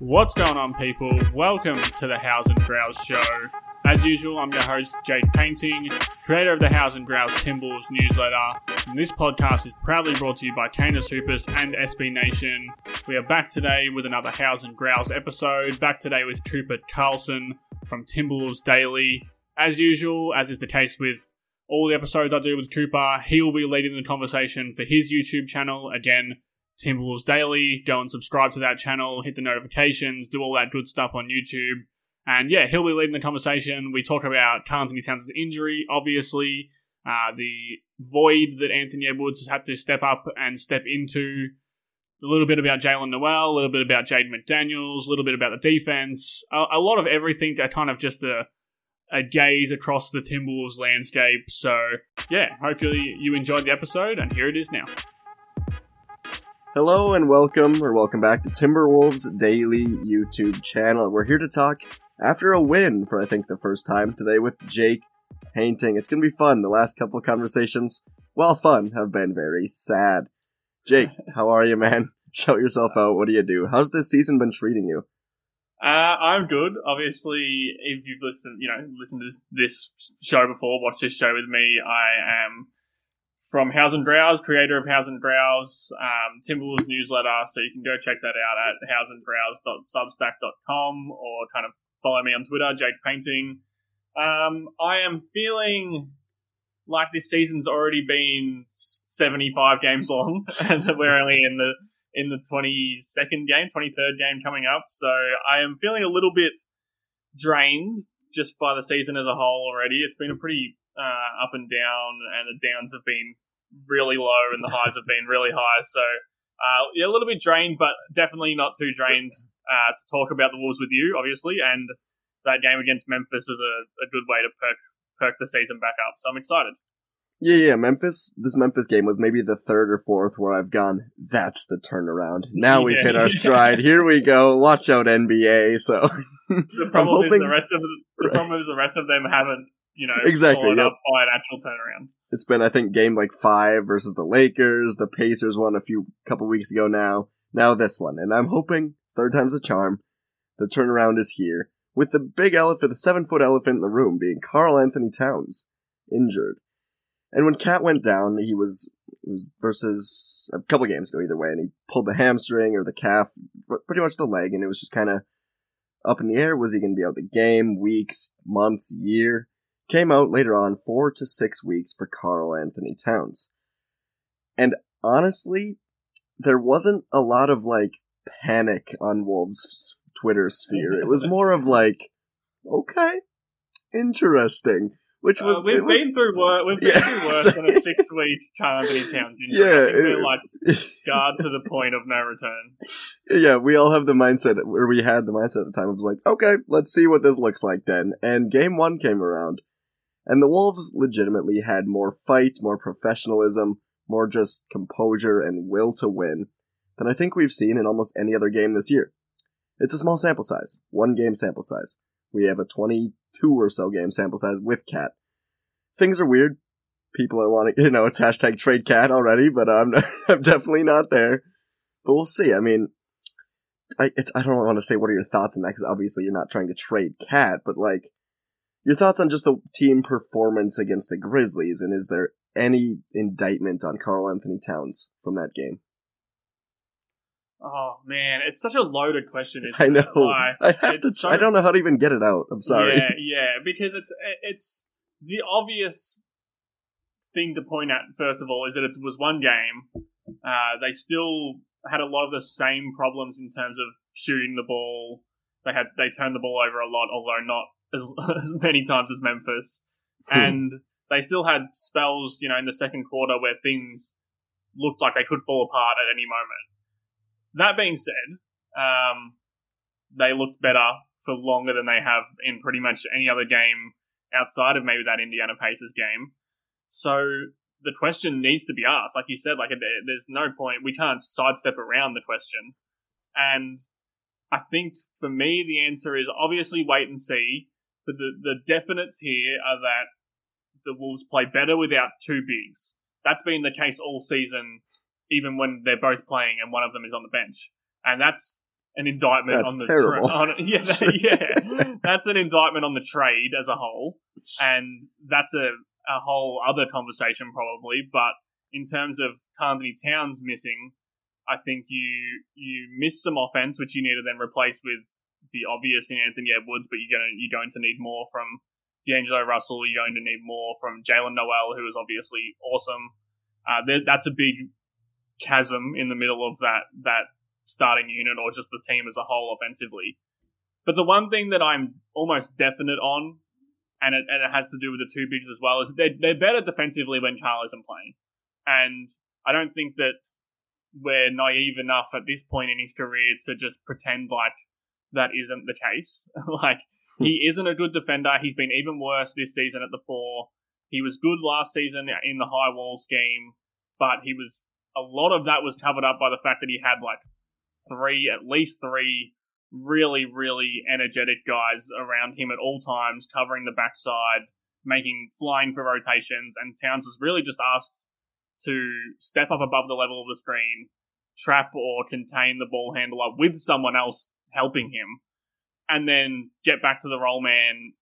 What's going on, people? Welcome to the House and Grouse Show. As usual, I'm your host, Jake Paynting, creator of the House and Grouse Timbles newsletter. And this podcast is proudly brought to you by Canis Hoopus and SB Nation. We are back today with another House and Grouse episode. Back today with Cooper Carlson from Timberwolves Daily. As usual, as is the case with all the episodes I do with Cooper, he will be leading the conversation for his YouTube channel. Again, Timberwolves Daily. Go and subscribe to that channel, hit the notifications, do all that good stuff on YouTube. And yeah, he'll be leading the conversation. We talk about Carl Anthony Towns' injury, obviously, uh, the void that Anthony Edwards has had to step up and step into. A little bit about Jaylen Nowell, a little bit about Jaden McDaniels, a little bit about the defense, a, a lot of everything. A kind of just a a gaze across the Timberwolves landscape. So yeah, hopefully you enjoyed the episode, and here it is now. Hello and welcome, or welcome back to Timberwolves Daily YouTube channel. We're here to talk after a win for I think the first time today with Jake Paynting. It's gonna be fun. The last couple conversations, while fun, have been very sad. Jake, how are you, man? Shout yourself out. What do you do? How's this season been treating you? Uh, I'm good. Obviously, if you've listened, you know, listened to this show before, watched this show with me, I am from House and Browse, creator of House and Browse, um, Timberwolves newsletter. So you can go check that out at houseandbrowse.substack.com or kind of follow me on Twitter, Jake Paynting. Um, I am feeling like this season's already been 75 games long and we're only in the in the 22nd game, 23rd game coming up. So I am feeling a little bit drained just by the season as a whole already. It's been a pretty uh, up and down, and the downs have been really low and the highs have been really high. So uh, yeah, a little bit drained, but definitely not too drained uh, to talk about the Wolves with you, obviously. And that game against Memphis was a, a good way to perk perk the season back up. So I'm excited. Yeah, yeah, Memphis. This Memphis game was maybe the third or fourth where I've gone. That's the turnaround. Now we've Yeah. hit our stride. Here we go. Watch out, NBA. So The problem is the rest of the, the problem is the rest of them haven't, you know, Exactly, yep. up by an actual turnaround. it's been I think game like five versus the Lakers. The Pacers won a few couple weeks ago now. Now this one, and I'm hoping third time's a charm. The turnaround is here with the big elephant, the seven foot elephant in the room being Carl Anthony Towns injured. And when Cat went down, he was it was versus a couple games ago either way, and he pulled the hamstring or the calf, pr- pretty much the leg, and it was just kind of up in the air. Was he going to be out the game? Weeks, months, year? Came out later on, four to six weeks for Carl Anthony Towns. And honestly, there wasn't a lot of like panic on Wolves' Twitter sphere. It was more of like, okay, interesting. Which was, uh, we've it was been through work. We've been Yeah, through worse so- than a six-week Carl Anthony Towns injury. Yeah, I think we're it- like scarred to the point of no return. yeah, we all have the mindset, where we had the mindset at the time of like, okay, let's see what this looks like then. And game one came around, and the Wolves legitimately had more fight, more professionalism, more just composure and will to win than I think we've seen in almost any other game this year. It's a small sample size, one game sample size. We have a 22 or so game sample size with Cat. Things are weird. People are wanting, you know, it's hashtag trade cat already, but I'm, I'm definitely not there. But we'll see. I mean, I it's I don't want to say what are your thoughts on that because obviously you're not trying to trade Cat, but like your thoughts on just the team performance against the Grizzlies, and is there any indictment on Carl Anthony Towns from that game? Oh man, it's such a loaded question. I know. Like, I have to. so- I don't know how to even get it out. I'm sorry. Yeah, yeah, because it's it's the obvious thing to point at first of all is that it was one game. Uh, they still had a lot of the same problems in terms of shooting the ball. They had they turned the ball over a lot, although not as, as many times as Memphis, and they still had spells, you know, in the second quarter where things looked like they could fall apart at any moment. That being said, um, they looked better for longer than they have in pretty much any other game outside of maybe that Indiana Pacers game. So the question needs to be asked. Like you said, like there's no point. We can't sidestep around the question. And I think for me, the answer is obviously wait and see. But the, the definites here are that the Wolves play better without two bigs. That's been the case all season, even when they're both playing and one of them is on the bench. And that's an indictment That's on the terrible. Tra- on, yeah, that- yeah. that's an indictment on the trade as a whole, and that's a a whole other conversation probably. But in terms of Anthony Towns missing, I think you you miss some offense, which you need to then replace with the obvious in Anthony Edwards, but you're going to, you're going to need more from D'Angelo Russell. You're going to need more from Jaylen Nowell, who is obviously awesome. Uh, there, that's a big chasm in the middle of that that starting unit or just the team as a whole offensively. But the one thing that I'm almost definite on, and it, and it has to do with the two bigs as well, is they're, they're better defensively when Charles isn't playing. And I don't think that we're naive enough at this point in his career to just pretend like that isn't the case. like, hmm. he isn't a good defender. He's been even worse this season at the four. He was good last season in the high wall scheme, but he was a lot of that was covered up by the fact that he had like three, at least three really, really energetic guys around him at all times, covering the backside, making flying for rotations, and Towns was really just asked to step up above the level of the screen, trap or contain the ball handler with someone else helping him, and then get back to the roll man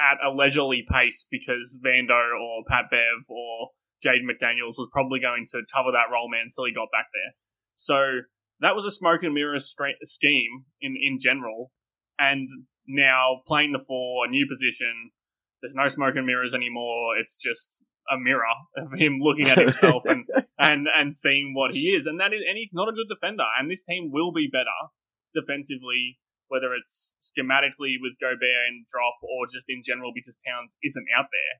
at a leisurely pace because Vando or Pat Bev or Jaden McDaniels was probably going to cover that roll man until he got back there. So that was a smoke and mirror stra- scheme in, in general. And now playing the four, a new position, there's no smoke and mirrors anymore. It's just a mirror of him looking at himself and, and, and seeing what he is. And that is, and he's not a good defender. And this team will be better defensively, whether it's schematically with Gobert and drop or just in general because Towns isn't out there.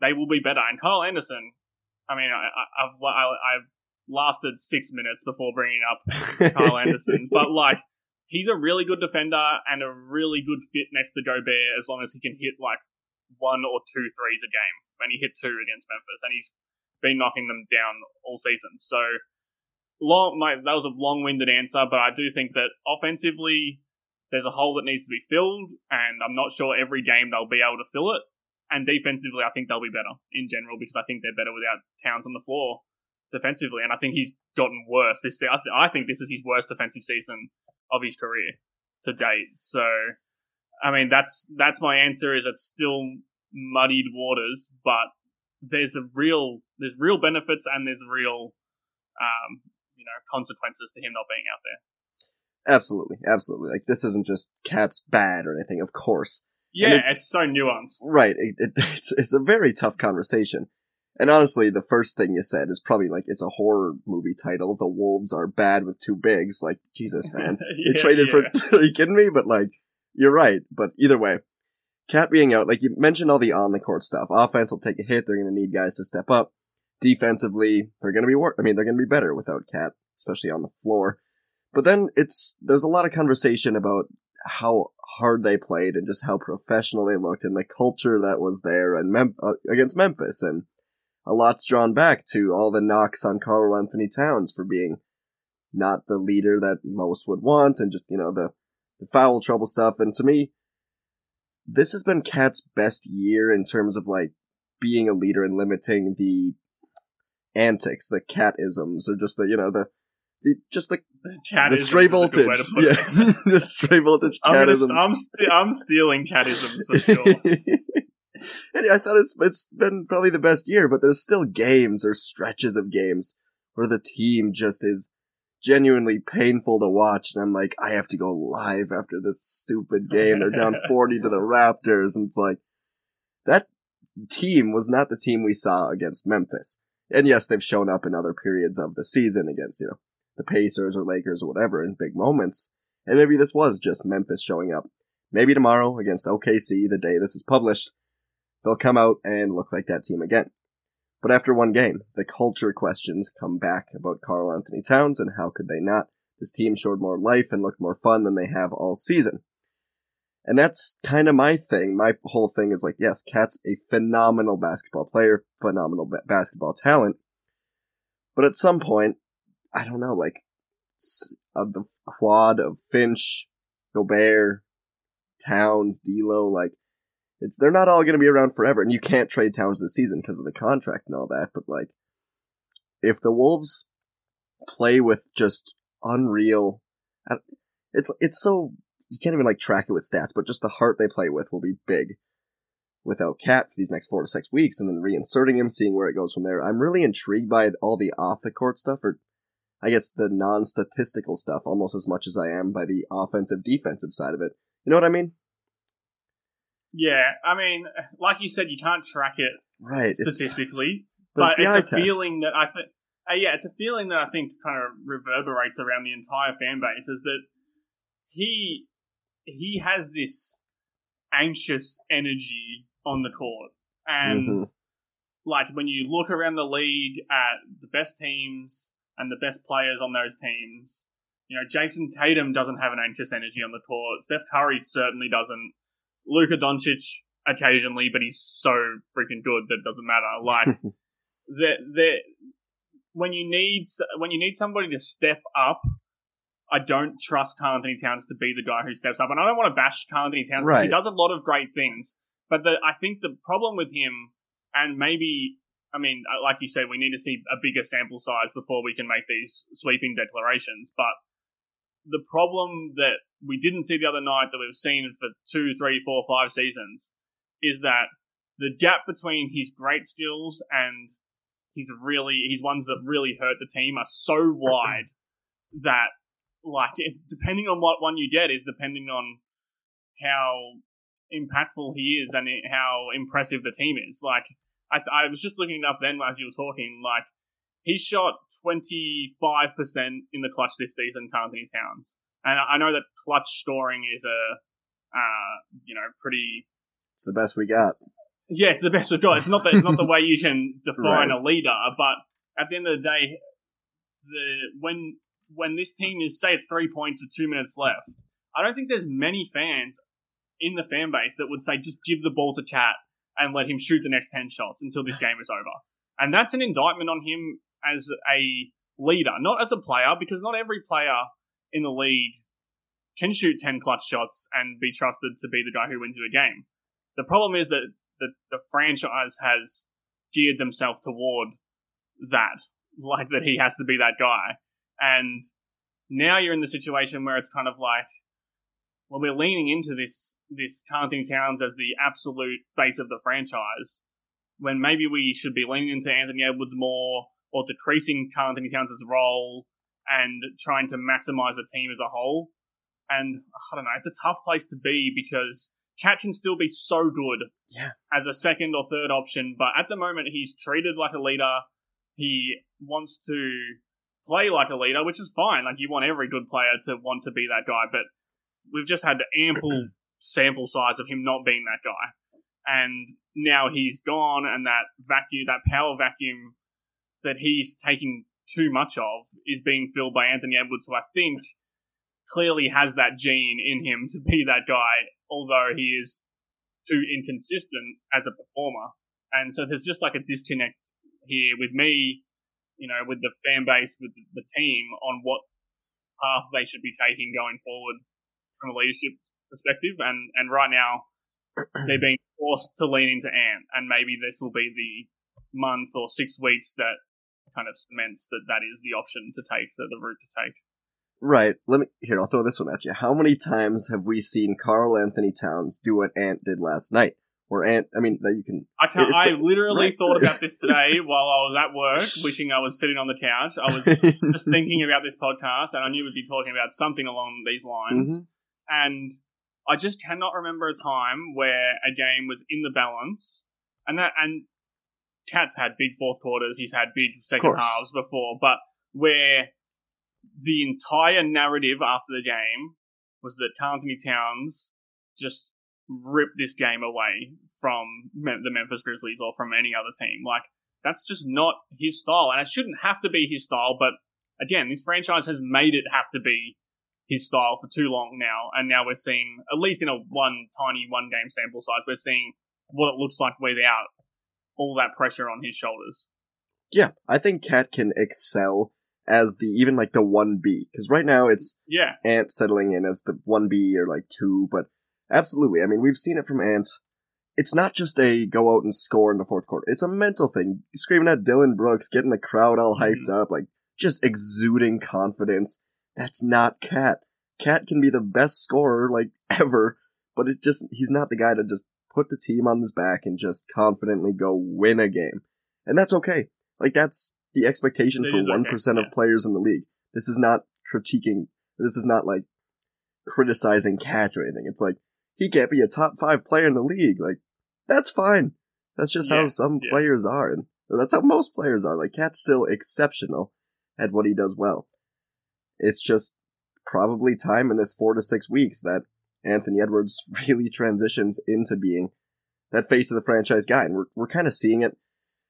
They will be better. And Kyle Anderson, I mean, I, I've, I, I've lasted six minutes before bringing up Kyle Anderson, but like, he's a really good defender and a really good fit next to Gobert as long as he can hit like one or two threes a game. And he hit two against Memphis, and he's been knocking them down all season. So long, my, that was a long-winded answer, but I do think that offensively, there's a hole that needs to be filled, and I'm not sure every game they'll be able to fill it. And defensively, I think they'll be better in general because I think they're better without Towns on the floor defensively, and I think he's gotten worse this. I, th- I think this is his worst defensive season of his career to date. So, I mean, that's that's my answer. Is it's still muddied waters, but there's a real there's real benefits and there's real um, you know consequences to him not being out there. Absolutely, absolutely. Like this isn't just cats bad or anything. Of course, Yeah, it's- it's, so nuanced. right. It, it, it's it's a very tough conversation. And honestly, the first thing you said is probably like it's a horror movie title. The wolves are bad with two bigs. Like Jesus, man. You Yeah, traded yeah. for. Are you kidding me? But like, you're right. But either way, Cat being out, like you mentioned, all the on the court stuff. Offense will take a hit. They're going to need guys to step up. Defensively, they're going to be wor- I mean, they're going to be better without Cat, especially on the floor. But then it's there's a lot of conversation about how hard they played and just how professional they looked and the culture that was there and Mem- uh, against Memphis and a lot's drawn back to all the knocks on Carl Anthony Towns for being not the leader that most would want and just, you know, the, the foul trouble stuff. And to me, this has been Cat's best year in terms of like being a leader and limiting the antics, the cat-isms, or just the, you know, the, the just the, Cat the stray a good way voltage. to put it. Yeah. the stray voltage I'm, cat-isms. I'm, st- I'm stealing catisms for sure. and I thought it's it's been probably the best year, but there's still games or stretches of games where the team just is genuinely painful to watch, and I'm like, I have to go live after this stupid game. They're down 40 to the Raptors, and it's like that team was not the team we saw against Memphis. And yes, they've shown up in other periods of the season against you know the Pacers or Lakers or whatever in big moments. And maybe this was just Memphis showing up. Maybe tomorrow against OKC, the day this is published, they'll come out and look like that team again. But after one game, the culture questions come back about Carl Anthony Towns and how could they not? This team showed more life and looked more fun than they have all season. And that's kind of my thing. My whole thing is like, yes, KAT's a phenomenal basketball player, phenomenal ba- basketball talent. But at some point, I don't know, like, of the quad of Finch, Gobert, Towns, D'Lo, like, it's they're not all going to be around forever, and you can't trade Towns this season because of the contract and all that. But like, if the Wolves play with just unreal, it's it's so you can't even like track it with stats, but just the heart they play with will be big without Cat for these next four to six weeks, and then reinserting him, seeing where it goes from there. I'm really intrigued by all the off the court stuff, or I guess the non statistical stuff, almost as much as I am by the offensive defensive side of it. You know what I mean? Yeah, I mean, like you said, you can't track it right statistically, but, but, it's, it's a feeling that I think. Uh, yeah, it's a feeling that I think kind of reverberates around the entire fan base is that he he has this anxious energy on the court, and Mm-hmm. like when you look around the league at the best teams and the best players on those teams, you know, Jayson Tatum doesn't have an anxious energy on the court. Steph Curry certainly doesn't. Luka Doncic occasionally, but he's so freaking good that it doesn't matter. Like the the when you need when you need somebody to step up, I don't trust Carl Anthony Towns to be the guy who steps up. And I don't want to bash Carl Anthony Towns because he does a lot of great things. But the, I think the problem with him, and maybe I mean, uh, like you said, we need to see a bigger sample size before we can make these sweeping declarations. But the problem that we didn't see the other night that we've seen for two, three, four, five seasons is that the gap between his great skills and his really his ones that really hurt the team are so wide that like depending on what one you get is depending on how impactful he is and how impressive the team is. Like I, I was just looking it up then as you were talking. Like he shot twenty five percent in the clutch this season, Carl Anthony Towns, and I I know that clutch scoring is a uh, you know pretty It's the best we got. yeah, it's the best we've got. It's not the, it's not the way you can define Right. a leader, but at the end of the day, the when when this team is say it's three points with two minutes left, I don't think there's many fans in the fan base that would say just give the ball to KAT and let him shoot the next ten shots until this game is over. And that's an indictment on him as a leader, not as a player, because not every player in the league can shoot ten clutch shots and be trusted to be the guy who wins you a game. The problem is that the, the franchise has geared themselves toward that, like that he has to be that guy. And now you're in the situation where it's kind of like, well, we're leaning into this this Carl Anthony Towns as the absolute face of the franchise, when maybe we should be leaning into Anthony Edwards more, or decreasing Carl Anthony Towns' role and trying to maximize the team as a whole. And I don't know, it's a tough place to be because Cat can still be so good Yeah. as a second or third option, but at the moment he's treated like a leader. He wants to play like a leader, which is fine. Like you want every good player to want to be that guy, but we've just had ample sample size of him not being that guy. And now he's gone and that vacuum, that power vacuum that he's taking too much of is being filled by Anthony Edwards, who I think clearly has that gene in him to be that guy, although he is too inconsistent as a performer. And so there's just like a disconnect here with me, you know, with the fan base, with the team on what path they should be taking going forward from a leadership perspective. And, and right now, they're being forced to lean into Ant, and maybe this will be the month or six weeks that kind of cements that that is the option to take, the, the route to take. Right. Let me here. I'll throw this one at you. How many times have we seen Carl Anthony Towns do what Ant did last night? Where Ant, I mean, that you can. I can't, I literally right. thought about this today while I was at work, wishing I was sitting on the couch. I was just thinking about this podcast, and I knew we'd be talking about something along these lines. Mhm. And I just cannot remember a time where a game was in the balance, and that and Cat's had big fourth quarters. He's had big second halves before, but where the entire narrative after the game was that Carl Anthony Towns just ripped this game away from Mem- the Memphis Grizzlies or from any other team. Like, that's just not his style. And it shouldn't have to be his style, but again, this franchise has made it have to be his style for too long now. And now we're seeing, at least in a one tiny one game sample size, we're seeing what it looks like without all that pressure on his shoulders. Yeah, I think Cat can excel as the even like the one B because right now it's Yeah. Ant settling in as the one B or like two, but absolutely, I mean we've seen it from Ant. It's not just a go out and score in the fourth quarter. It's a mental thing. Screaming at Dillon Brooks, getting the crowd all hyped mm-hmm. up, like just exuding confidence. That's not Cat. Cat can be the best scorer like ever, but it just he's not the guy to just put the team on his back and just confidently go win a game. And that's okay. Like that's the expectation It for one okay, of players in the league. This is not critiquing. This is not like criticizing Cat or anything. It's like he can't be a top five player in the league. Like that's fine. That's just how some yeah. players are, and that's how most players are. Like Cat's still exceptional at what he does well. It's just probably time in this four to six weeks that Anthony Edwards really transitions into being that face of the franchise guy, and we're we're kind of seeing it.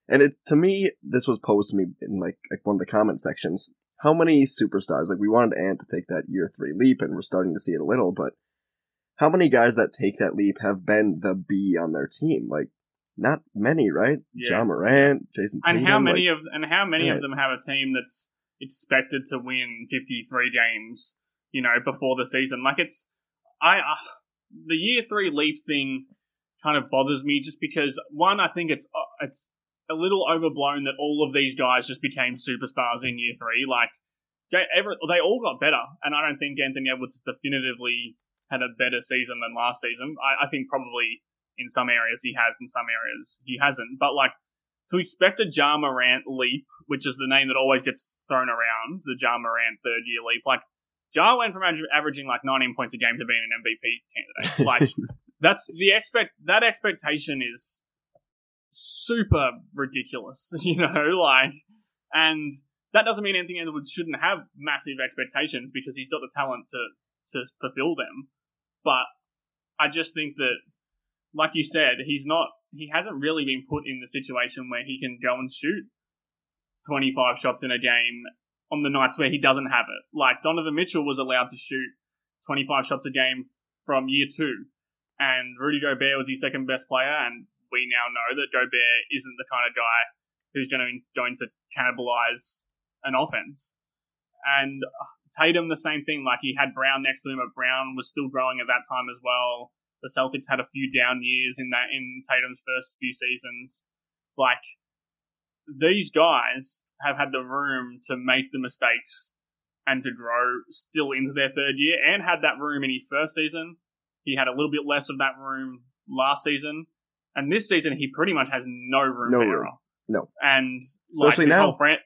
And it to me, this was posed to me in like, like one of the comment sections. How many superstars? Like we wanted Ant to take that year three leap, and we're starting to see it a little, but how many guys that take that leap have been the B on their team? Like not many, right? Yeah. Ja Morant, Jayson Tatum, And how like- many of and how many Right. of them have a team that's expected to win 53 games, you know, before the season? Like it's I uh, the year 3 leap thing kind of bothers me just because one I think it's uh, it's a little overblown that all of these guys just became superstars in year 3 like they, ever, they all got better and I don't think Anthony Edwards has definitively had a better season than last season. I, I think probably in some areas he has, in some areas he hasn't. But like to expect a Ja Morant leap, which is the name that always gets thrown around, the Ja Morant third year leap, like Ja went from aver- averaging like 19 points a game to being an MVP candidate. Like that's the expect that expectation is super ridiculous, you know, like and that doesn't mean Anthony Edwards shouldn't have massive expectations because he's got the talent to to fulfill them. But I just think that like you said, he's not he hasn't really been put in the situation where he can go and shoot 25 shots in a game on the nights where he doesn't have it. Like Donovan Mitchell was allowed to shoot 25 shots a game from year 2 and Rudy Gobert was his second best player and we now know that Gobert isn't the kind of guy who's going to going to cannibalize an offense. And uh, Tatum the same thing like he had Brown next to him but Brown was still growing at that time as well the Celtics had a few down years in that in Tatum's first few seasons. Like these guys have had the room to make the mistakes and to grow still into their third year, and had that room in his first season. He had a little bit less of that room last season, and this season he pretty much has no room No for room. error. No. and Especially like, now. Fran-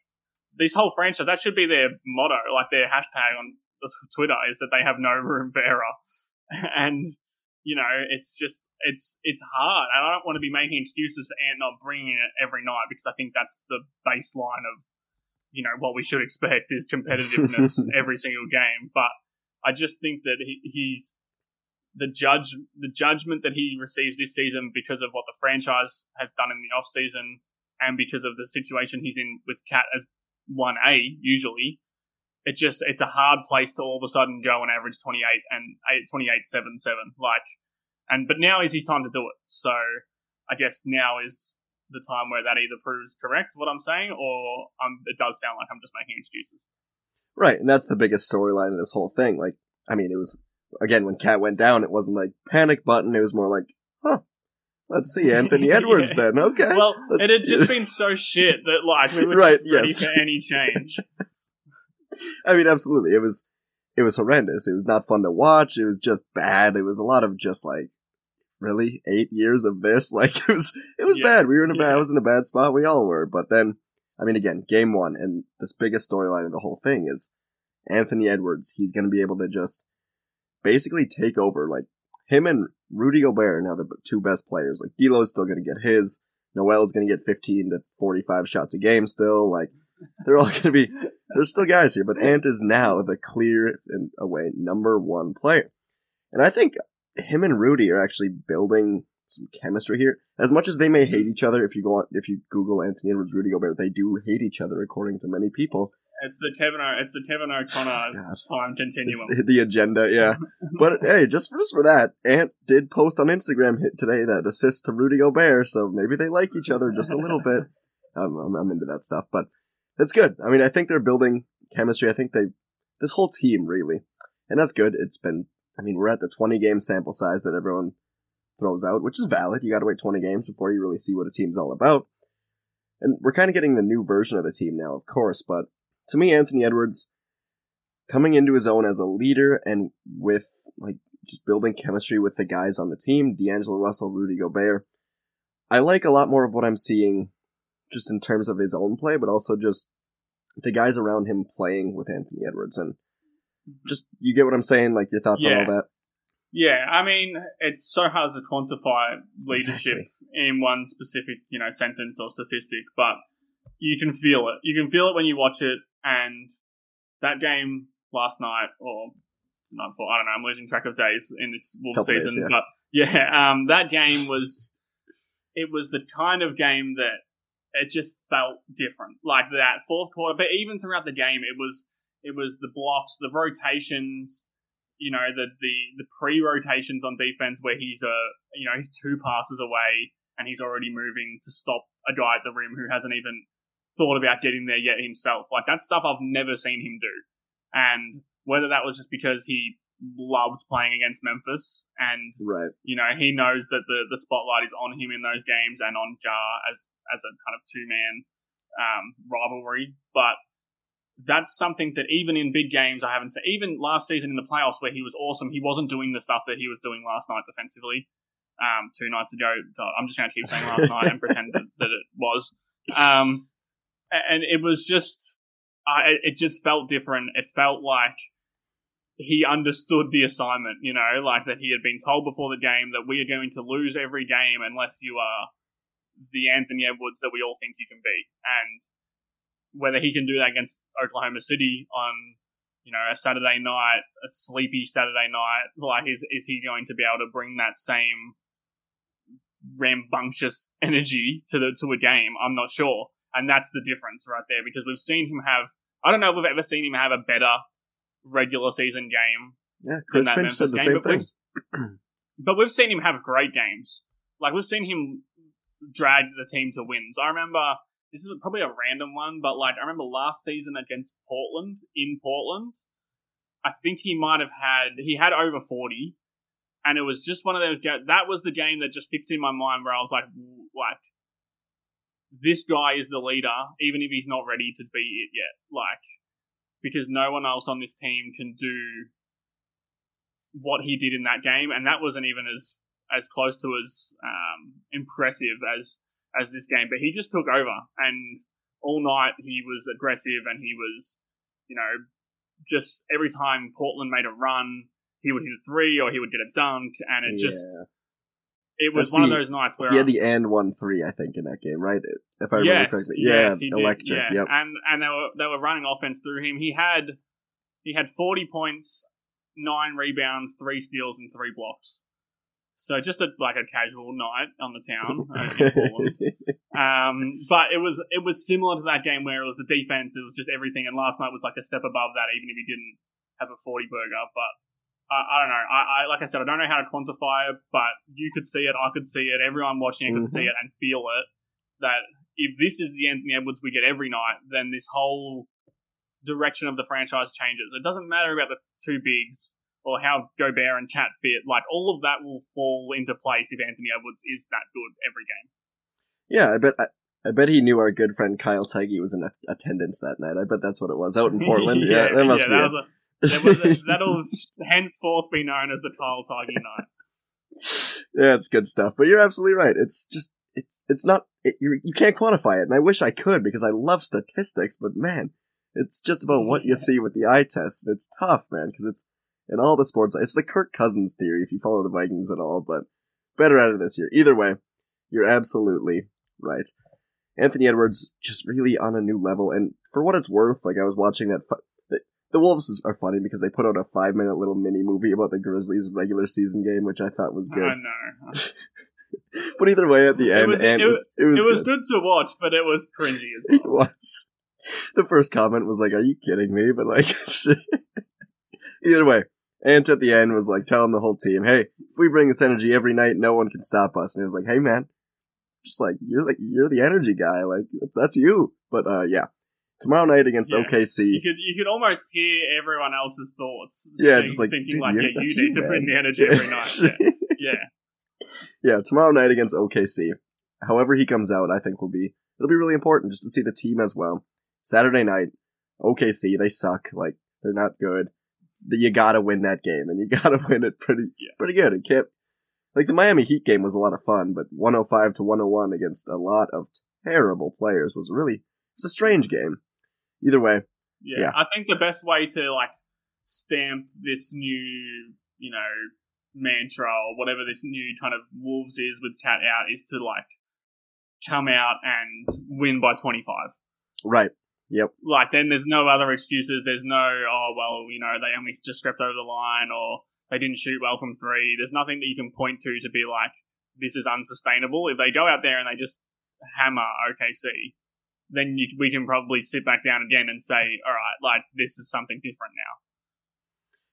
this whole franchise that should be their motto, like their hashtag on Twitter, is that they have no room for error, and you know, it's just it's it's hard, and I don't want to be making excuses for Ant not bringing it every night because I think that's the baseline of you know what we should expect is competitiveness every single game. But I just think that he, he's the judge the judgment that he receives this season because of what the franchise has done in the off season and because of the situation he's in with Cat as one A usually. It just it's a hard place to all of a sudden go and average 28 and 8, 28 7 7 like and but now is his time to do it. So I guess now is the time where that either proves correct what I'm saying or um, it does sound like I'm just making excuses. Right, and that's the biggest storyline of this whole thing. Like, I mean, it was again when Cat went down, it wasn't like panic button. It was more like, huh, let's see Anthony Edwards Yeah. then. Okay, Well, it had just been so shit that like we were Right, just ready yes. for any change. I mean, absolutely, it was it was horrendous. It was not fun to watch. It was just bad. It was a lot of just like, really eight years of this. Like it was it was Yeah. bad. We were in a bad. Yeah. I was in a bad spot. We all were. But then, I mean, again, game one, and this biggest storyline of the whole thing is Anthony Edwards. He's going to be able to just basically take over. Like him and Rudy Gobert are now the two best players. Like D'Lo's still going to get his. Nowell's going to get 15 to 45 shots a game still. Like they're all going to be. There's still guys here, but Ant is now the clear and away number one player, and I think him and Rudy are actually building some chemistry here. As much as they may hate each other, if you go on, if you Google Anthony Edwards, Rudy Gobert, they do hate each other according to many people. It's the Kevin. O- it's the Kevin O'Connor oh, God. time It's continuum. the, the agenda, yeah. but hey, just for, just for that, Ant did post on Instagram hit today that assist to Rudy Gobert, so maybe they like each other just a little bit. I'm, I'm, I'm into that stuff, but it's good. I mean, I think they're building chemistry. I think they, this whole team really, and that's good. It's been, I mean, we're at the 20 game sample size that everyone throws out, which is valid. You got to wait 20 games before you really see what a team's all about. And we're kind of getting the new version of the team now, of course, but to me, Anthony Edwards coming into his own as a leader and with like just building chemistry with the guys on the team, D'Angelo Russell, Rudy Gobert. I like a lot more of what I'm seeing just in terms of his own play, but also just the guys around him playing with Anthony Edwards and just you get what I'm saying, like your thoughts on all that. Yeah, I mean, it's so hard to quantify leadership Exactly. in one specific, you know, sentence or statistic, but you can feel it. You can feel it when you watch it, and that game last night, or not for, I don't know, I'm losing track of days in this Wolves Couple days, season, yeah. but yeah, um, that game was, it was the kind of game that it just felt different. Like that fourth quarter, but even throughout the game, it was, it was the blocks, the rotations, you know the the the pre rotations on defense where he's a you know he's two passes away and he's already moving to stop a guy at the rim who hasn't even thought about getting there yet himself. Like that stuff I've never seen him do, and whether that was just because he loves playing against Memphis and Right. you know he knows that the the spotlight is on him in those games and on Ja as as a kind of two man um, rivalry, but that's something that even in big games I haven't seen. Even last season in the playoffs where he was awesome, he wasn't doing the stuff that he was doing last night defensively. Um, two nights ago, I'm just going to keep saying last night and pretend that, that it was. Um, and it was just, it, it just felt different. It felt like he understood the assignment, you know, like that he had been told before the game that we are going to lose every game unless you are the Anthony Edwards that we all think you can be. And whether he can do that against Oklahoma City on, you know, a Saturday night, a sleepy Saturday night, like is is he going to be able to bring that same rambunctious energy to the to a game? I'm not sure. And that's the difference right there because we've seen him have I don't know if we've ever seen him have a better regular season game Yeah, Chris Finch said the Memphis same but thing. we've- But we've seen him have great games. Like we've seen him drag the team to wins. I remember this is probably a random one, but like I remember last season against Portland in Portland, I think he might have had he had over forty, and it was just one of those. That was the game that just sticks in my mind where I was like, like this guy is the leader, even if he's not ready to be it yet. Like because no one else on this team can do what he did in that game, and that wasn't even as as close to as um, impressive as as this game. But he just took over, and all night he was aggressive, and he was, you know, just every time Portland made a run, he would hit a three or he would get a dunk, and it just Yeah. It was That's one the- of those nights where He had the and one three, I think, in that game, right? If I remember yes, correctly. yes, yeah, did, electric. yeah. Yep. And and they were they were running offense through him. He had he had forty points, nine rebounds, three steals, and three blocks. So just a like a casual night on the town. uh, in Portland. um, but it was it was similar to that game where it was the defense. It was just everything. And last night was like a step above that, even if he didn't have a forty burger. But I, I don't know. I, I like I said, I don't know how to quantify it, but you could see it. I could see it. Everyone watching it could mm-hmm. see it and feel it. That if this is the Anthony Edwards we get every night, then this whole direction of the franchise changes. It doesn't matter about the two bigs or how Gobert and Cat fit. Like all of that will fall into place if Anthony Edwards is that good every game. Yeah, I bet. I, I bet he knew our good friend Kyle Tiggy was in a- attendance that night. I bet that's what it was out in Portland. yeah, that must yeah, be that it. was a- that was a- that'll henceforth be known as the Kyle Tiggy night. yeah, it's good stuff. But you're absolutely right. It's just it's it's not it, you you can't quantify it, and I wish I could because I love statistics. But man, it's just about what you see with the eye test. It's tough, man, because it's in all the sports. It's the Kirk Cousins theory if you follow the Vikings at all. But better at it this year. Either way, you're absolutely right. Anthony Edwards just really on a new level, and for what it's worth, like I was watching that. The, Wolves are funny because they put out a five minute little mini movie about the Grizzlies regular season game, which I thought was good. I know. But either way, at the It end, was- and it was, it was it was good. good to watch, but it was cringy as It was. The first comment was like, "Are you kidding me?" But like, either way, Ant at the end was like telling the whole team, "Hey, if we bring this energy every night, no one can stop us." And it was like, "Hey, man, just like you're like you're the energy guy. Like that's you." But uh, yeah, tomorrow night against Yeah. OKC. You could you could almost hear everyone else's thoughts. Yeah, saying- just like, thinking like, yeah, you need you, to bring the energy every night. Yeah. yeah. yeah, tomorrow night against OKC. However he comes out, I think will be it'll be really important just to see the team as well. Saturday night, OKC they suck. Like they're not good. You gotta win that game, and you gotta win it pretty Yeah. pretty good. It can't like the Miami Heat game was a lot of fun, but 105 to 101 against a lot of terrible players was really it's a strange game. Either way, Yeah. Yeah. I think the best way to like stamp this new, you know, mantra or whatever this new kind of wolves is with cat out is to like come out and win by 25. right? Yep. Like then there's no other excuses. There's no oh well, you know, they only just stepped over the line or they didn't shoot well from 3. There's nothing that you can point to to be like this is unsustainable. If they go out there and they just hammer OKC, then you, we can probably sit back down again and say, all right, like this is something different now.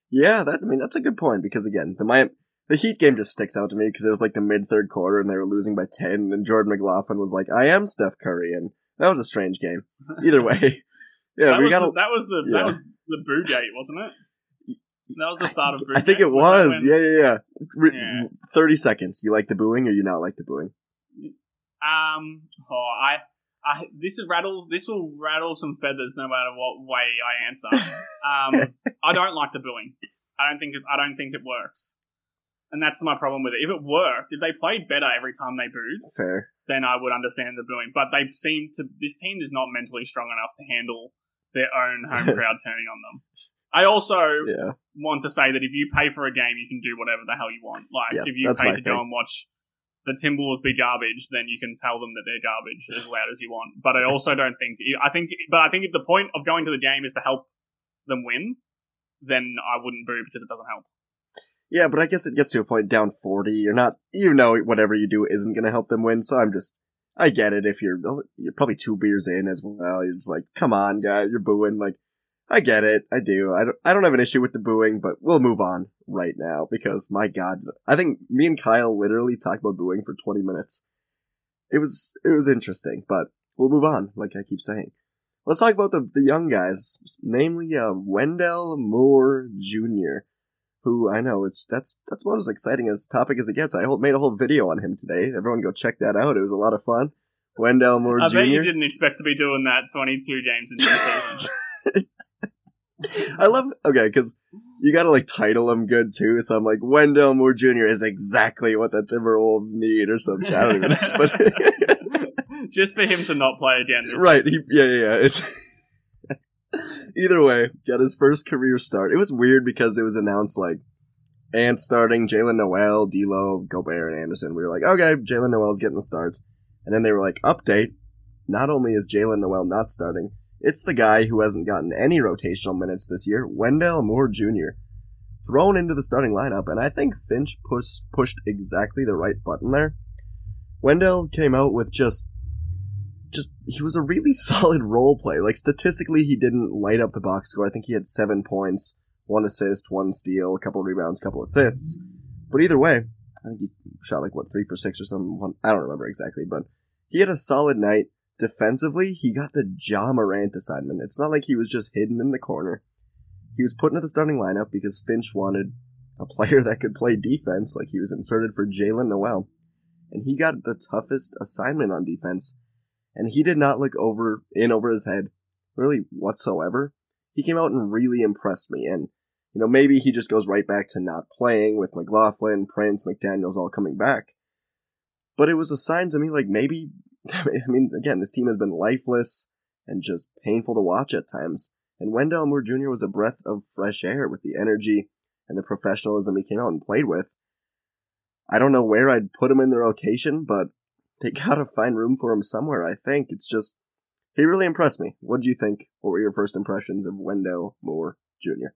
Yeah, that I mean that's a good point because again, the Miami the Heat game just sticks out to me because it was like the mid third quarter and they were losing by ten, and Jordan McLaughlin was like, "I am Steph Curry," and that was a strange game. Either way, yeah, that, we was got. the, that was the yeah. that was the boo gate, wasn't it? That was the start of boo I think it was. when- Yeah, yeah, yeah. Yeah. Thirty seconds. You like the booing or you not like the booing? Um. Oh, I. I. This is rattles. This will rattle some feathers no matter what way I answer. Um. I don't like the booing. I don't think. It, I don't think it works. And that's my problem with it. If it worked, if they played better every time they booed, Fair. then I would understand the booing. But they seem to. This team is not mentally strong enough to handle their own home crowd turning on them. I also Yeah. want to say that if you pay for a game, you can do whatever the hell you want. Like Yeah, if you pay to go and watch the Timberwolves be garbage, then you can tell them that they're garbage as loud as you want. But I also don't think I think but I think if the point of going to the game is to help them win, then I wouldn't boo because it doesn't help. Yeah, but I guess it gets to a point down forty. You're not. You know, whatever you do isn't going to help them win. So I'm just. I get it. If you're you're probably two beers in as well, you're just like, come on, guys, you're booing. Like, I get it. I do. I don't. I don't have an issue with the booing, but we'll move on right now because my God, I think me and Kyle literally talked about booing for 20 minutes. It was it was interesting, but we'll move on. Like I keep saying, let's talk about the the young guys, namely uh, Wendell Moore Jr. Who I know it's that's that's about as exciting as topic as it gets. I made a whole video on him today. Everyone go check that out. It was a lot of fun. Wendell Moore Jr. I Jr. bet you didn't expect to be doing that 22 games in. I love okay because you gotta like title him good too. So I'm like Wendell Moore Jr. is exactly what the Timberwolves need or some shit. I don't even know, but Just for him to not play again. right, he, yeah, yeah, yeah. It's either way, got his first career start. It was weird because it was announced like Ant starting, Jaylen Nowell, D'Lo, Gobert, and Anderson. We were like, okay, Jaylen Nowell's getting the starts, and then they were like, update. Not only is Jaylen Nowell not starting, it's the guy who hasn't gotten any rotational minutes this year, Wendell Moore Jr. Thrown into the starting lineup, and I think Finch pushed pushed exactly the right button there. Wendell came out with just just he was a really solid role player. Like statistically, he didn't light up the box score. I think he had seven points, one assist, one steal, a couple rebounds, couple assists. But either way, I think he shot like what three for six or something. I don't remember exactly, but he had a solid night. Defensively, he got the Ja Morant assignment. It's not like he was just hidden in the corner. He was put into the starting lineup because Finch wanted a player that could play defense, like he was inserted for Jaylen Nowell. And he got the toughest assignment on defense and he did not look over in over his head really whatsoever. He came out and really impressed me, and you know maybe he just goes right back to not playing with McLaughlin, Prince, McDaniel's all coming back. But it was a sign to me like maybe I mean again this team has been lifeless and just painful to watch at times. And Wendell Moore Jr. was a breath of fresh air with the energy and the professionalism he came out and played with. I don't know where I'd put him in the rotation, but they gotta find room for him somewhere. I think it's just he really impressed me. What do you think? What were your first impressions of Wendell Moore Jr.?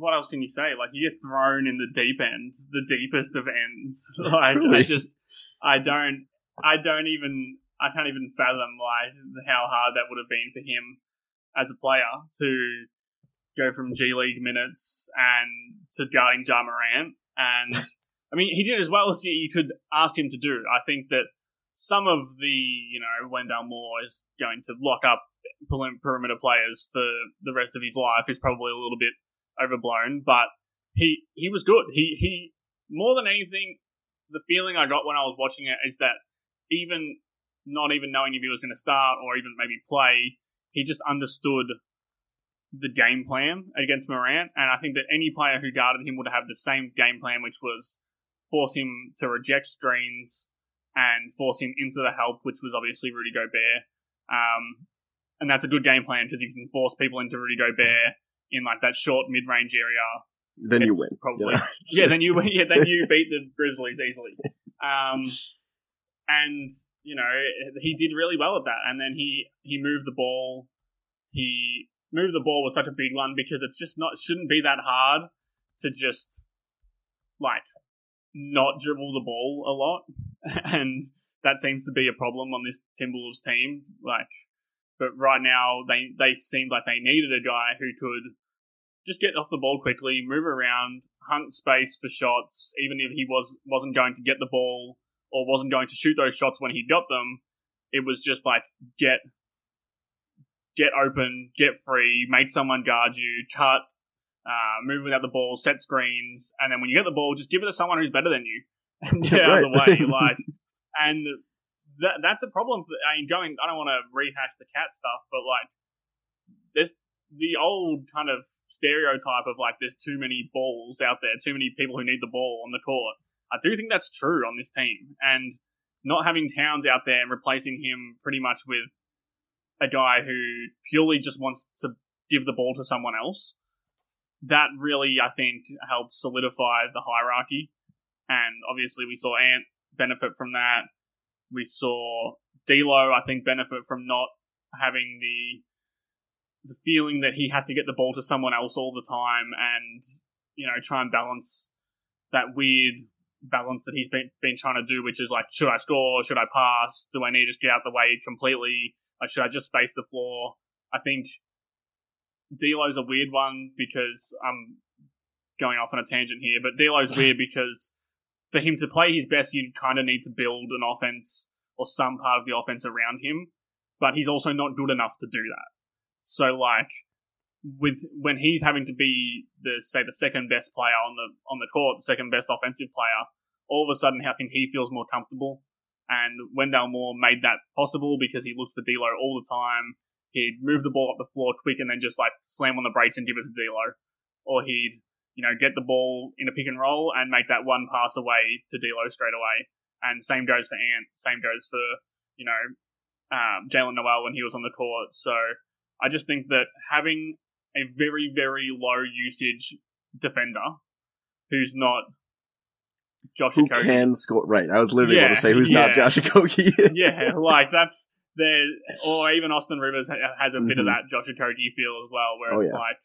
what else can you say? Like you get thrown in the deep end, the deepest of ends. Like I just, I don't, I don't even, I can't even fathom like how hard that would have been for him as a player to go from G League minutes and to guarding Ja Morant. And I mean, he did as well as you could ask him to do. I think that some of the, you know, Wendell Moore is going to lock up perimeter players for the rest of his life is probably a little bit overblown, but he he was good. He he more than anything, the feeling I got when I was watching it is that even not even knowing if he was going to start or even maybe play, he just understood the game plan against Morant, and I think that any player who guarded him would have the same game plan, which was force him to reject screens and force him into the help, which was obviously Rudy Gobert. Um, and that's a good game plan because you can force people into Rudy Gobert in like that short mid-range area. Then you win. probably. know? Yeah, then you yeah then you beat the Grizzlies easily. Um, and you know he did really well at that, and then he he moved the ball. He moved the ball was such a big one because it's just not shouldn't be that hard to just like not dribble the ball a lot, and that seems to be a problem on this Timberwolves team. Like, but right now they they seemed like they needed a guy who could just get off the ball quickly, move around, hunt space for shots, even if he was wasn't going to get the ball or wasn't going to shoot those shots when he got them. It was just like get get open, get free, make someone guard you, cut, uh, move without the ball, set screens, and then when you get the ball, just give it to someone who's better than you and get out of the way. Like, and that that's a problem. For, I mean, going. I don't want to rehash the cat stuff, but like, there's the old kind of stereotype of like there's too many balls out there, too many people who need the ball on the court. I do think that's true on this team, and not having Towns out there and replacing him pretty much with a guy who purely just wants to give the ball to someone else. That really, I think, helps solidify the hierarchy. And obviously, we saw Ant benefit from that. We saw D'Lo, I think, benefit from not having the the feeling that he has to get the ball to someone else all the time, and you know, try and balance that weird balance that he's been been trying to do, which is like, should I score? Should I pass? Do I need to get out of the way completely? Like, should I just space the floor? I think D'Lo's a weird one because I'm going off on a tangent here, but D'Lo's weird because for him to play his best, you kind of need to build an offense or some part of the offense around him, but he's also not good enough to do that. So, like, with when he's having to be the say the second best player on the on the court, the second best offensive player, all of a sudden I think he feels more comfortable. And Wendell Moore made that possible because he looked for D'Lo all the time. He'd move the ball up the floor quick and then just like slam on the brakes and give it to D'Lo, or he'd you know get the ball in a pick and roll and make that one pass away to D'Lo straight away. And same goes for Ant. Same goes for you know um, Jaylen Nowell when he was on the court. So I just think that having a very very low usage defender who's not Josh Who can score? Right. I was literally Yeah, going to say who's not yeah. Josh Okogie. yeah, like that's there, or even Austin Rivers has a bit of Mhm. that Josh Okogie feel as well, where Oh, it's yeah. like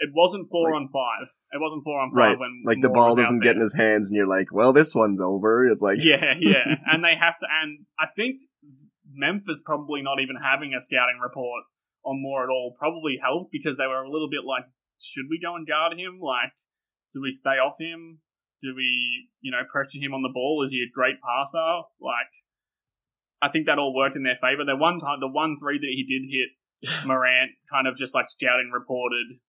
it, wasn't four like- on five. It wasn't four on five right. when Like the ball doesn't get in his hands, and you're like, well, this one's over. It's like, Yeah, yeah, and they have to, and I think Memphis probably not even having a scouting report on Moore at all probably helped because they were a little bit like, should we go and guard him? Like, do we stay off him? Do we, you know, pressure him on the ball? Is he a great passer? Like, I think that all worked in their favor. The one time, the one three that he did hit, Morant kind of just like scouting reported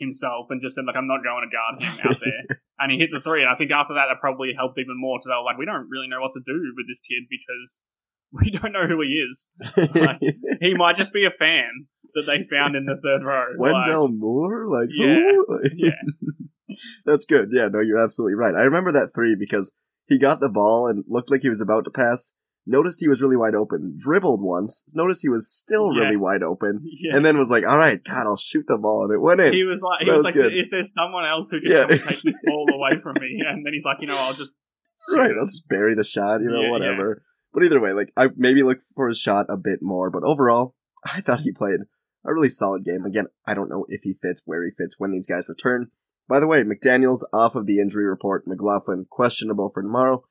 himself and just said like, I'm not going to guard him out there. and he hit the three. And I think after that, it probably helped even more because they were like, we don't really know what to do with this kid because we don't know who he is. Like, he might just be a fan that they found in the third row. Wendell Like, Moore? Like Yeah? Like- yeah. That's good. Yeah, no, you're absolutely right. I remember that three because he got the ball and looked like he was about to pass. Noticed he was really wide open. Dribbled once. Noticed he was still Yeah. really wide open. yeah. And then was like, all right, God, I'll shoot the ball. And it went in. he was like, So he was like, good. is there someone else who can Yeah. take this ball away from me? And then he's like, you know, I'll just right, I'll just bury the shot, you know, whatever. But either way, like, I maybe look for his shot a bit more. But overall, I thought he played a really solid game. Again, I don't know if he fits, where he fits, when these guys return. By the way, McDaniels off of the injury report. McLaughlin questionable for tomorrow.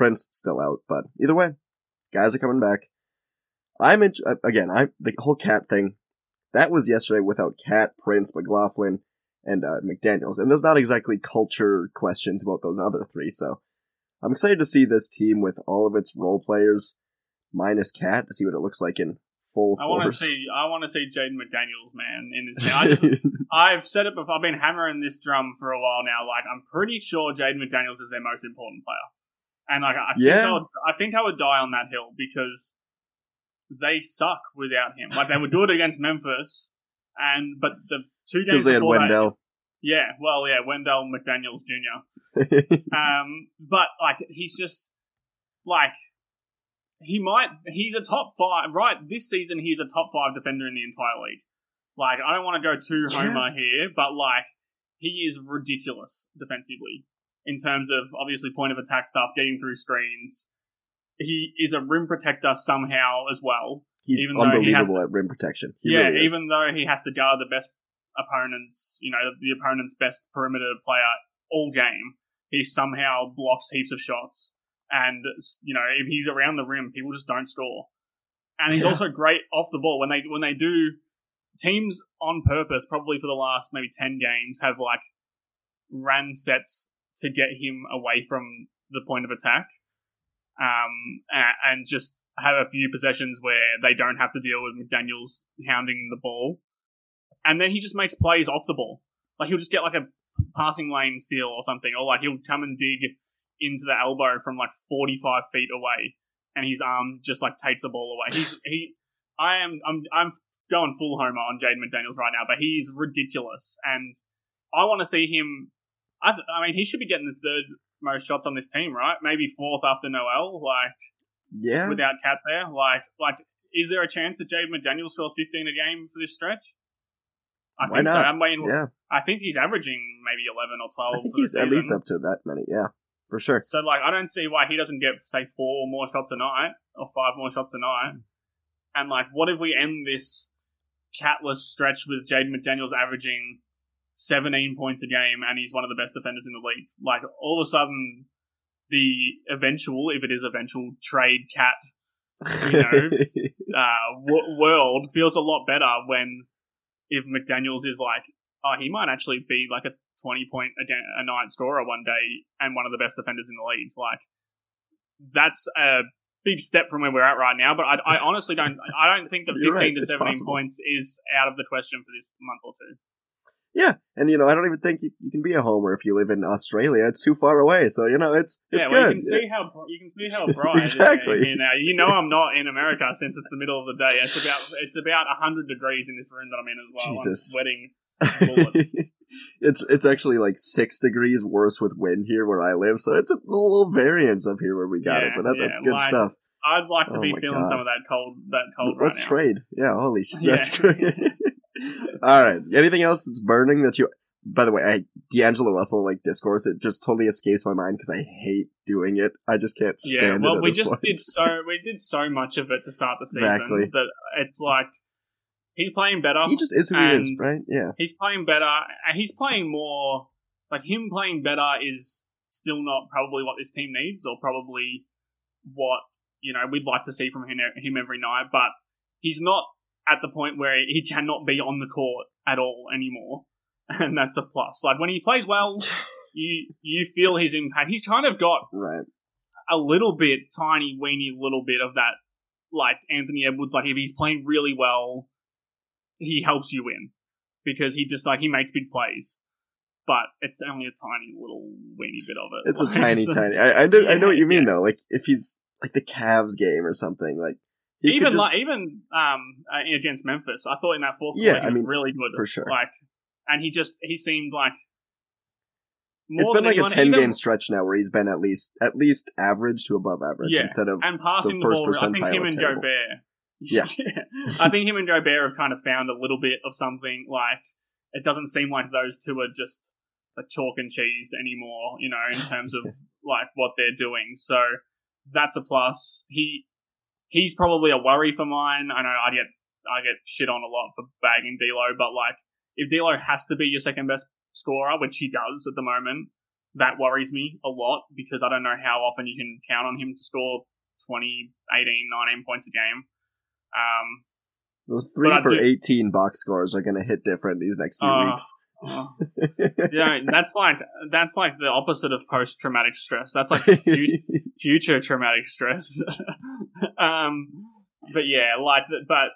Prince still out. But either way, guys are coming back. I'm in, uh, again, I the whole cat thing. That was yesterday without Cat, Prince, McLaughlin, and uh, McDaniels, and there's not exactly culture questions about those other three. So I'm excited to see this team with all of its role players minus Cat to see what it looks like in full I want to see. I want to see Jaden McDaniels, man, in this. I just, I've said it before. I've been hammering this drum for a while now. Like, I'm pretty sure Jaden McDaniels is their most important player, and like, I think Yeah. I would, I think I would die on that hill because they suck without him. Like, they would do it against Memphis, and but the two because games they had before that- Wendell. yeah, well, yeah, Wendell McDaniels Jr. Um, but like he's just like he might he's a top five right this season. He's a top five defender in the entire league. Like I don't want to go too Yeah. homer here, but like he is ridiculous defensively in terms of obviously point of attack stuff, getting through screens. He is a rim protector somehow as well. He's Even though he unbelievable at rim protection. He yeah, really even though he has to guard the best opponents, you know, the opponent's best perimeter player all game, he somehow blocks heaps of shots. And, you know, if he's around the rim, people just don't score. And he's Yeah. also great off the ball. When they, when they do, teams on purpose, probably for the last maybe 10 games, have like ran sets to get him away from the point of attack. Um, and just have a few possessions where they don't have to deal with McDaniels hounding the ball. And then he just makes plays off the ball. Like he'll just get like a passing lane steal or something, or like he'll come and dig into the elbow from like 45 feet away and his arm just like takes the ball away. He's, he, I am, I'm, I'm going full homer on Jaden McDaniels right now, but he's ridiculous. And I want to see him, I, th- I mean, he should be getting the third most shots on this team, right? Maybe fourth after Nowell. Like, yeah. without Cat there? Like, like, is there a chance that Jaden McDaniels scores 15 a game for this stretch? I Why think so. not? I'm waiting. Yeah. I think he's averaging maybe 11 or 12. I think he's at least up to that many. Yeah, for sure. So, like, I don't see why he doesn't get, say, four more shots a night or five more shots a night. Hmm. And, like, what if we end this catless stretch with Jaden McDaniels averaging 17 points a game and he's one of the best defenders in the league? Like, all of a sudden, the eventual, if it is eventual, trade cat you know, uh, w- world feels a lot better when if McDaniels is like, oh, he might actually be like a 20 point a, a night scorer one day and one of the best defenders in the league. Like, that's a big step from where we're at right now. But I, I honestly don't, I don't think the 15 right, to 17 possible. points is out of the question for this month or two. Yeah, and you know, I don't even think you, you can be a homer if you live in Australia. It's too far away, so you know, it's it's yeah, well, good. you can see how you can see how bright Exactly. it is here now. You know, I'm not in America since it's the middle of the day. It's about it's about hundred degrees in this room that I'm in as well. Jesus. I'm sweating it's it's actually like six degrees worse with wind here where I live, so it's a little variance up here where we got it. But that, yeah, that's good like, stuff. I'd like to Oh be feeling God. some of that cold that cold Let's right now. trade. Yeah, holy shit, Yeah. that's great. All right, anything else that's burning that you? By the way, I D'Angelo Russell like discourse. It just totally escapes my mind because I hate doing it. I just can't Yeah, stand it. well, at we just point. did so we did so much of it to start the season Exactly. that it's like he's playing better. He just is who he is, right? Yeah. he's playing better and he's playing more like him playing better is still not probably what this team needs or probably what you know we'd like to see from him, him every night, but he's not at the point where he cannot be on the court at all anymore, and that's a plus. Like when he plays well, you you feel his impact. He's kind of got Right. a little bit, tiny, weeny little bit of that, like Anthony Edwards. Like if he's playing really well, he helps you win because he just like he makes big plays, but it's only a tiny little weeny bit of it. It's a tiny, so- tiny. I, I know, I know what you mean Yeah. though. Like if he's like the Cavs game or something, like he even just- like even um uh, against Memphis, I thought in that fourth Yeah, quarter he I was mean, really good for sure. Like, and he just he seemed like it's been like a ten game stretch now where he's been at least at least average to above average Yeah, instead of and passing the, first ball. I think him and terrible. Gobert. Yeah. I think him and Gobert have kind of found a little bit of something. Like it doesn't seem like those two are just like chalk and cheese anymore. You know, in terms of like what they're doing. So that's a plus. He he's probably a worry for mine. I know I get I get shit on a lot for bagging D'Lo, but like if D'Lo has to be your second best scorer, which he does at the moment, that worries me a lot because I don't know how often you can count on him to score 20, 18, 19 points a game. Um, those three for do- eighteen box scores are going to hit different these next few Uh, weeks. Oh, yeah, that's like that's like the opposite of post traumatic stress. That's like fu- future traumatic stress. um, but yeah, like, but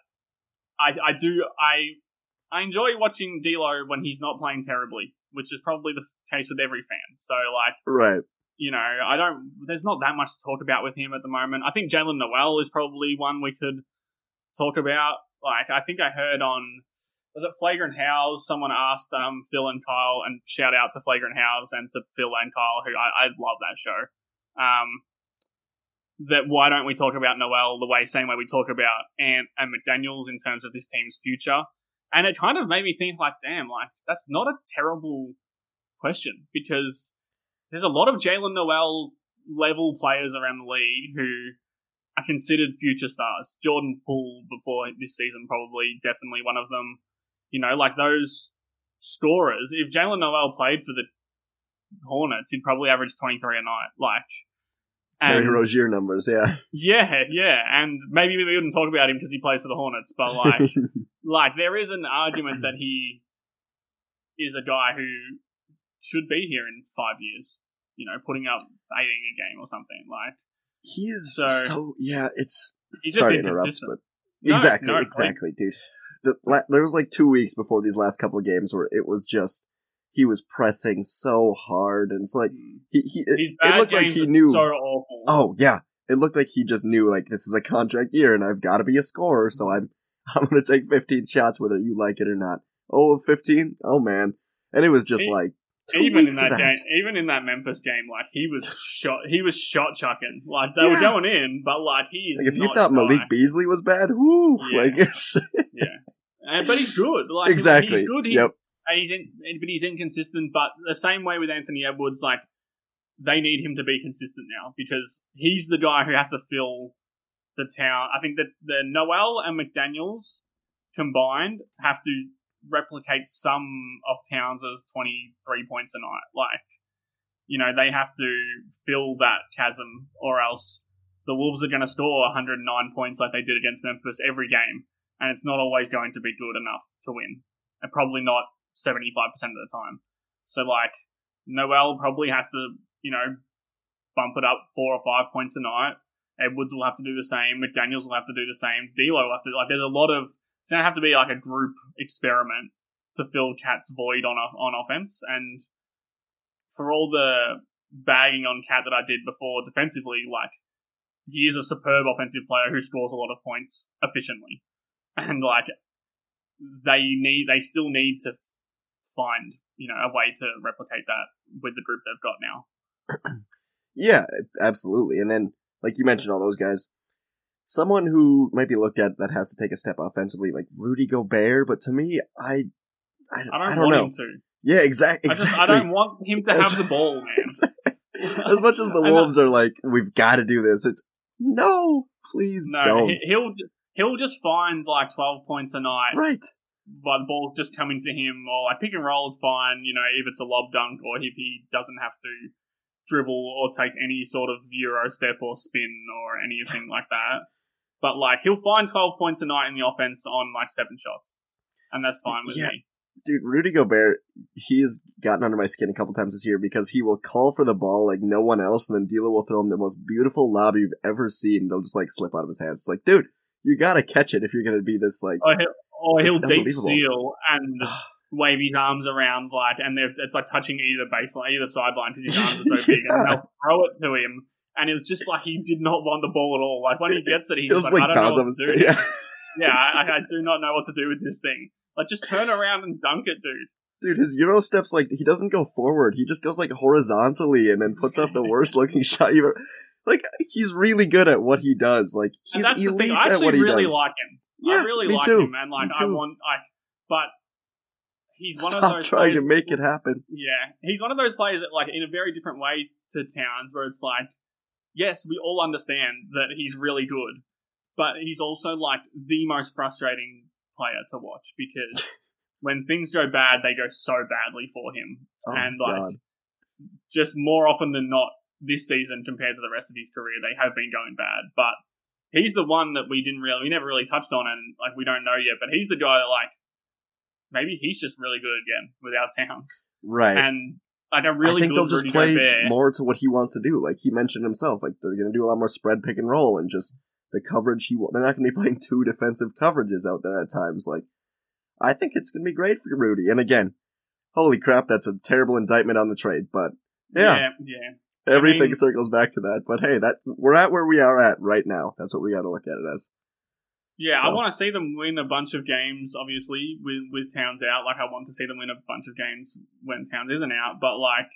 I I do I I enjoy watching D'Lo when he's not playing terribly, which is probably the case with every fan. So like, right. you know, I don't. There's not that much to talk about with him at the moment. I think Jaylen Nowell is probably one we could talk about. Like, I think I heard on was it Flagrant House? Someone asked um, Phil and Kyle, and shout out to Flagrant House and to Phil and Kyle, who I, I love that show. Um, that why don't we talk about Nowell the way same way we talk about Ant and McDaniel's in terms of this team's future? And it kind of made me think, like, damn, like that's not a terrible question because there's a lot of Jaylen Nowell level players around the league who are considered future stars. Jordan Poole before this season, probably definitely one of them. You know, like those scorers. If Jaylen Nowell played for the Hornets, he'd probably average 23 a night. Like, Terry Rozier numbers, yeah. yeah, yeah, and maybe we wouldn't talk about him because he plays for the Hornets, but like, like there is an argument that he is a guy who should be here in five years. You know, putting up eighteen a game or something. Like He's So- so, yeah. It's sorry to interrupt, but No, exactly, no, exactly, dude. The, there was like two weeks before these last couple of games where it was just he was pressing so hard, and it's like Mm. he, he it, it looked like he knew. Oh yeah, it looked like he just knew like this is a contract year, and I've got to be a scorer, so I'm I'm gonna take 15 shots whether you like it or not. Oh, 15? Oh man, and it was just E- like even in that, that. game, even in that Memphis game, like he was shot, he was shot chucking. Like they were going in, but like he's Like if you thought a guy. Malik Beasley was bad, whoo, like Yeah. like Uh, but he's good. Like exactly. he's good. He, yep. and he's in, but he's inconsistent. But the same way with Anthony Edwards, like they need him to be consistent now because he's the guy who has to fill the town. I think that the Nowell and McDaniel's combined have to replicate some of Towns' twenty three points a night. Like you know, they have to fill that chasm, or else the Wolves are going to score 109 points like they did against Memphis every game, and it's not always going to be good enough to win, and probably not 75% of the time. So, like, Nowell probably has to, you know, bump it up four or five points a night. Edwards will have to do the same. McDaniels will have to do the same. D'Lo will have to like. There's a lot of. It's going to have to be like a group experiment to fill Cat's void on on offense, and for all the bagging on Cat that I did before defensively, like he is a superb offensive player who scores a lot of points efficiently, and like they need, they still need to find you know a way to replicate that with the group they've got now. Yeah, absolutely. And then, like you mentioned, all those guys. Someone who might be looked at that has to take a step offensively, like Rudy Gobert, but to me, I, I, I don't, I don't want know. him to. Yeah, exact, I just exactly. I don't want him to As- have the ball, man. as much as the Wolves are like, we've got to do this, it's no, please no, don't. he- he'll he'll just find like twelve points a night right. by the ball just coming to him, or like pick and roll is fine, you know, if it's a lob dunk or if he doesn't have to dribble or take any sort of euro step or spin or anything like that. But like he'll find twelve points a night in the offense on like seven shots, and that's fine with Yeah. me. Dude, Rudy Gobert, he's gotten under my skin a couple times this year because he will call for the ball like no one else, and then D'Lo will throw him the most beautiful lob you've ever seen. And they'll just like slip out of his hands. It's like, dude, you gotta catch it if you're gonna be this like. Or he'll, or he'll deep seal and wave his arms around like, and it's like touching either baseline, either sideline because his arms are so big, and they'll throw it to him. And it was just like he did not want the ball at all. Like when he gets it, he's just like, like I don't know what to do. yeah. Yeah, I, I do not know what to do with this thing. Like, just turn around and dunk it, dude. Dude, his Euro steps like he doesn't go forward. He just goes like horizontally and then puts up the worst looking shot you ever. Like he's really good at what he does. Like he's elite. I at what he really does. like him. yeah, I really me like too. him, and like Me I want, like, but he's one Stop of those trying players, to make it happen. Yeah, he's one of those players that, like, in a very different way to Towns, where it's like, yes, we all understand that he's really good, but he's also like the most frustrating player to watch because when things go bad, they go so badly for him, Oh and like god. just more often than not this season compared to the rest of his career, they have been going bad. But he's the one that we didn't really, we never really touched on, and like we don't know yet. But he's the guy that like maybe he's just really good again without Towns, Right. and like a really I think good they'll just Rudy play Gobert. more to what he wants to do. Like he mentioned himself, like they're going to do a lot more spread pick and roll and just the coverage he. They're not going to be playing two defensive coverages out there at times. Like I think it's going to be great for Rudy. And again, holy crap, that's a terrible indictment on the trade. But yeah, yeah, yeah. Everything mean- circles back to that. But hey, that we're at where we are at right now. That's what we got to look at it as. Yeah, I want to see them win a bunch of games, obviously, with with Towns out. Like, I want to see them win a bunch of games when Towns isn't out. But like,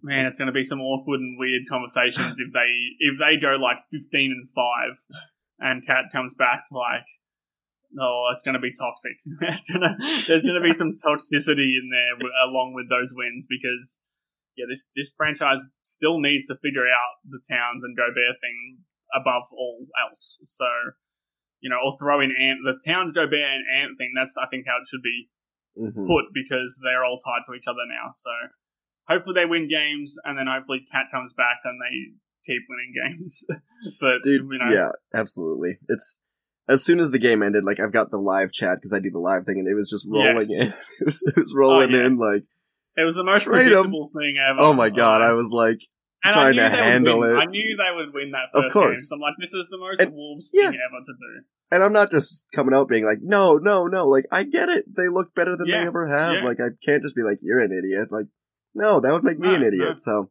man, it's going to be some awkward and weird conversations if they if they go like fifteen and five, and Cat comes back like, oh, it's going to be toxic. gonna, there's going to be some toxicity in there along with those wins because. Yeah, this, this franchise still needs to figure out the Towns and Gobert thing above all else. So, you know, or throw in Ant, the Towns Gobert and Ant thing. That's I think how it should be hmm put because they're all tied to each other now. So hopefully they win games, and then hopefully Cat comes back and they keep winning games. but Dude, you know, yeah, absolutely. It's as soon as the game ended, like I've got the live chat because I do the live thing, and it was just Yeah. rolling in. It was, it was rolling Oh, yeah. in like, it was the most 'em. predictable thing ever. oh my god! I was like, and trying to handle it. I knew they would win that Of course. game. So I'm like, this is the most And- Wolves yeah. thing ever to do. and I'm not just coming out being like, no, no, no. Like I get it. They look better than Yeah, they ever have. yeah. Like I can't just be like, you're an idiot. Like, no, that would make me No, an idiot. no. So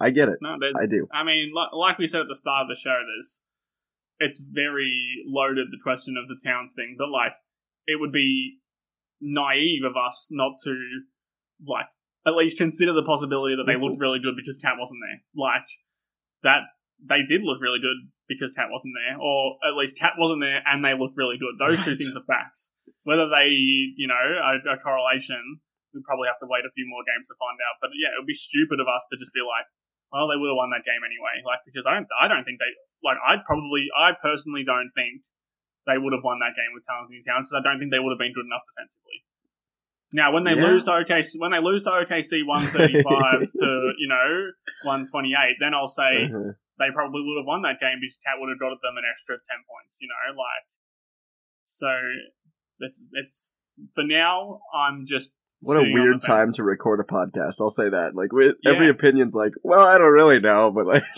I get it. No, I do. I mean, like, like we said at the start of the show, there's it's very loaded the question of the towns thing, but like it would be naive of us not to like at least consider the possibility that they looked mm-hmm. really good because Cat wasn't there. Like that they did look really good because Cat wasn't there, or at least Cat wasn't there and they looked really good. Those two things are facts. Whether they, you know, a, a correlation, we probably have to wait a few more games to find out. But yeah, it would be stupid of us to just be like, well, they would have won that game anyway. Like because I don't, I don't think they like. I'd probably, I personally don't think they would have won that game with Talented Towns because I don't think they would have been good enough defensively. Now, when they Yeah. lose to OKC, when they lose to OKC one thirty five to you know one twenty eight, then I'll say Uh-huh. they probably would have won that game because Cat would have got them an extra ten points. You know, like so. It's it's for now. I'm just What a weird time to record a podcast. I'll say that. Like we, Yeah. every opinion's like, well, I don't really know, but like,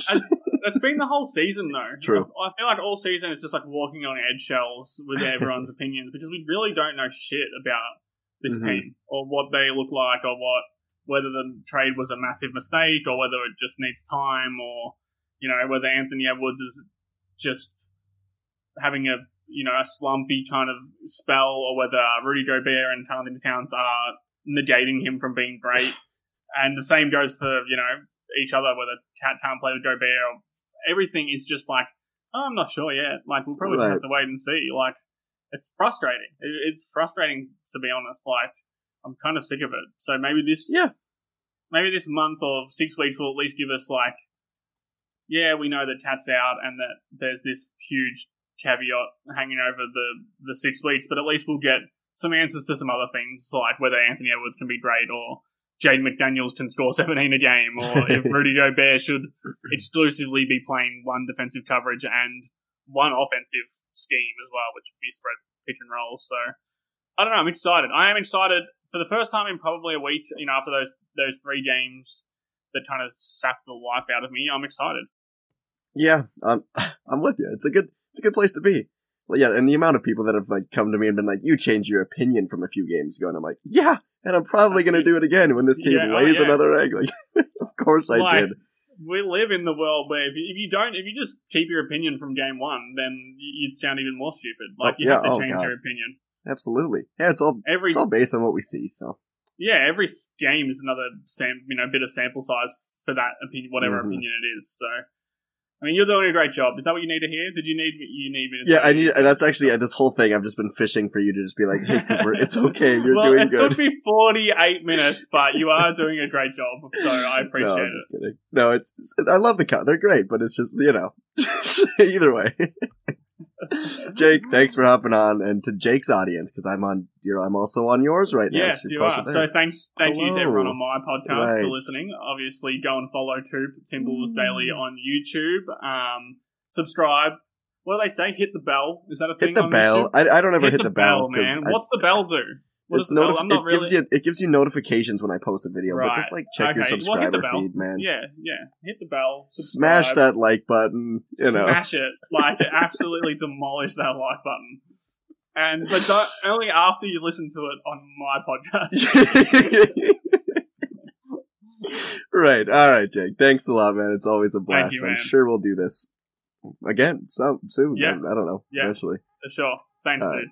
It's been the whole season though. True. I, I feel like all season it's just like walking on eggshells with everyone's opinions because we really don't know shit about this Mhm. team or what they look like or what whether the trade was a massive mistake or whether it just needs time or you know whether Anthony Edwards is just having a you know a slumpy kind of spell or whether Rudy Gobert and Karl-Anthony Towns are negating him from being great. and the same goes for you know each other whether Cat can't play with Gobert or everything is just like oh, I'm not sure yet. Like we'll probably Right. have to wait and see. Like it's frustrating. It's frustrating to be honest. Like I'm kind of sick of it. So maybe this Yeah. maybe this month or six weeks will at least give us like yeah, we know that Cat's out and that there's this huge caveat hanging over the the six weeks, but at least we'll get some answers to some other things like whether Anthony Edwards can be great or Jaden McDaniels can score 17 a game, or if Rudy Gobert should exclusively be playing one defensive coverage and one offensive scheme as well, which would be spread pick and roll. So I don't know. I'm excited. I am excited for the first time in probably a week. You know, after those those three games that kind of sapped the life out of me, I'm excited. Yeah, um, I'm with you. It's a good, it's a good place to be. Well, yeah, and the amount of people that have like come to me and been like, "You changed your opinion from a few games ago," and I'm like, "Yeah," and I'm probably going to do it again when this team Yeah, oh, lays yeah. another egg. Like, of course I Like, did. We live in the world where if you, if you don't, if you just keep your opinion from game one, then you'd sound even more stupid. Like Oh, you have to oh, change God. your opinion. Absolutely. Yeah, it's all Every it's all based on what we see. So yeah, every game is another sam- you know bit of sample size for that opinion, whatever Mhm. opinion it is. So, I mean, you're doing a great job. Is that what you need to hear? Did you need you need me to? yeah, I need. That's actually uh, this whole thing. I've just been fishing for you to just be like, "Hey, Cooper, it's okay. You're well, doing it good." It took me 48 minutes, but you are doing a great job. So I appreciate no, I'm it. just kidding. No, it's, it's I love the cut. They're great, but it's just you know, either way. Jake, thanks for hopping on, and to Jake's audience because I'm on. You're, I'm also on yours right now. Yes, you you're So thanks, thank you to everyone on my podcast Right. for listening. Obviously, go and follow Troop Symbols Daily on YouTube. Um, subscribe. What do they say? Hit the bell. Is that a thing? hit the on bell. I, I don't ever hit, the, bell man. because What's the bell do? It's notif- it really. gives you it gives you notifications when I post a video, Right. but just like check your Okay, well, hit subscriber bell. feed, man. Yeah, yeah. Hit the bell. Smash that like button, you know. Smash it. Like absolutely demolish that like button. And but don't, only after you listen to it on my podcast. right. All right, Jake. Thanks a lot, man. It's always a blast. you, I'm sure we'll do this again so soon. Yeah. I, I don't know. Yeah. Eventually. For sure. Thanks, right. dude.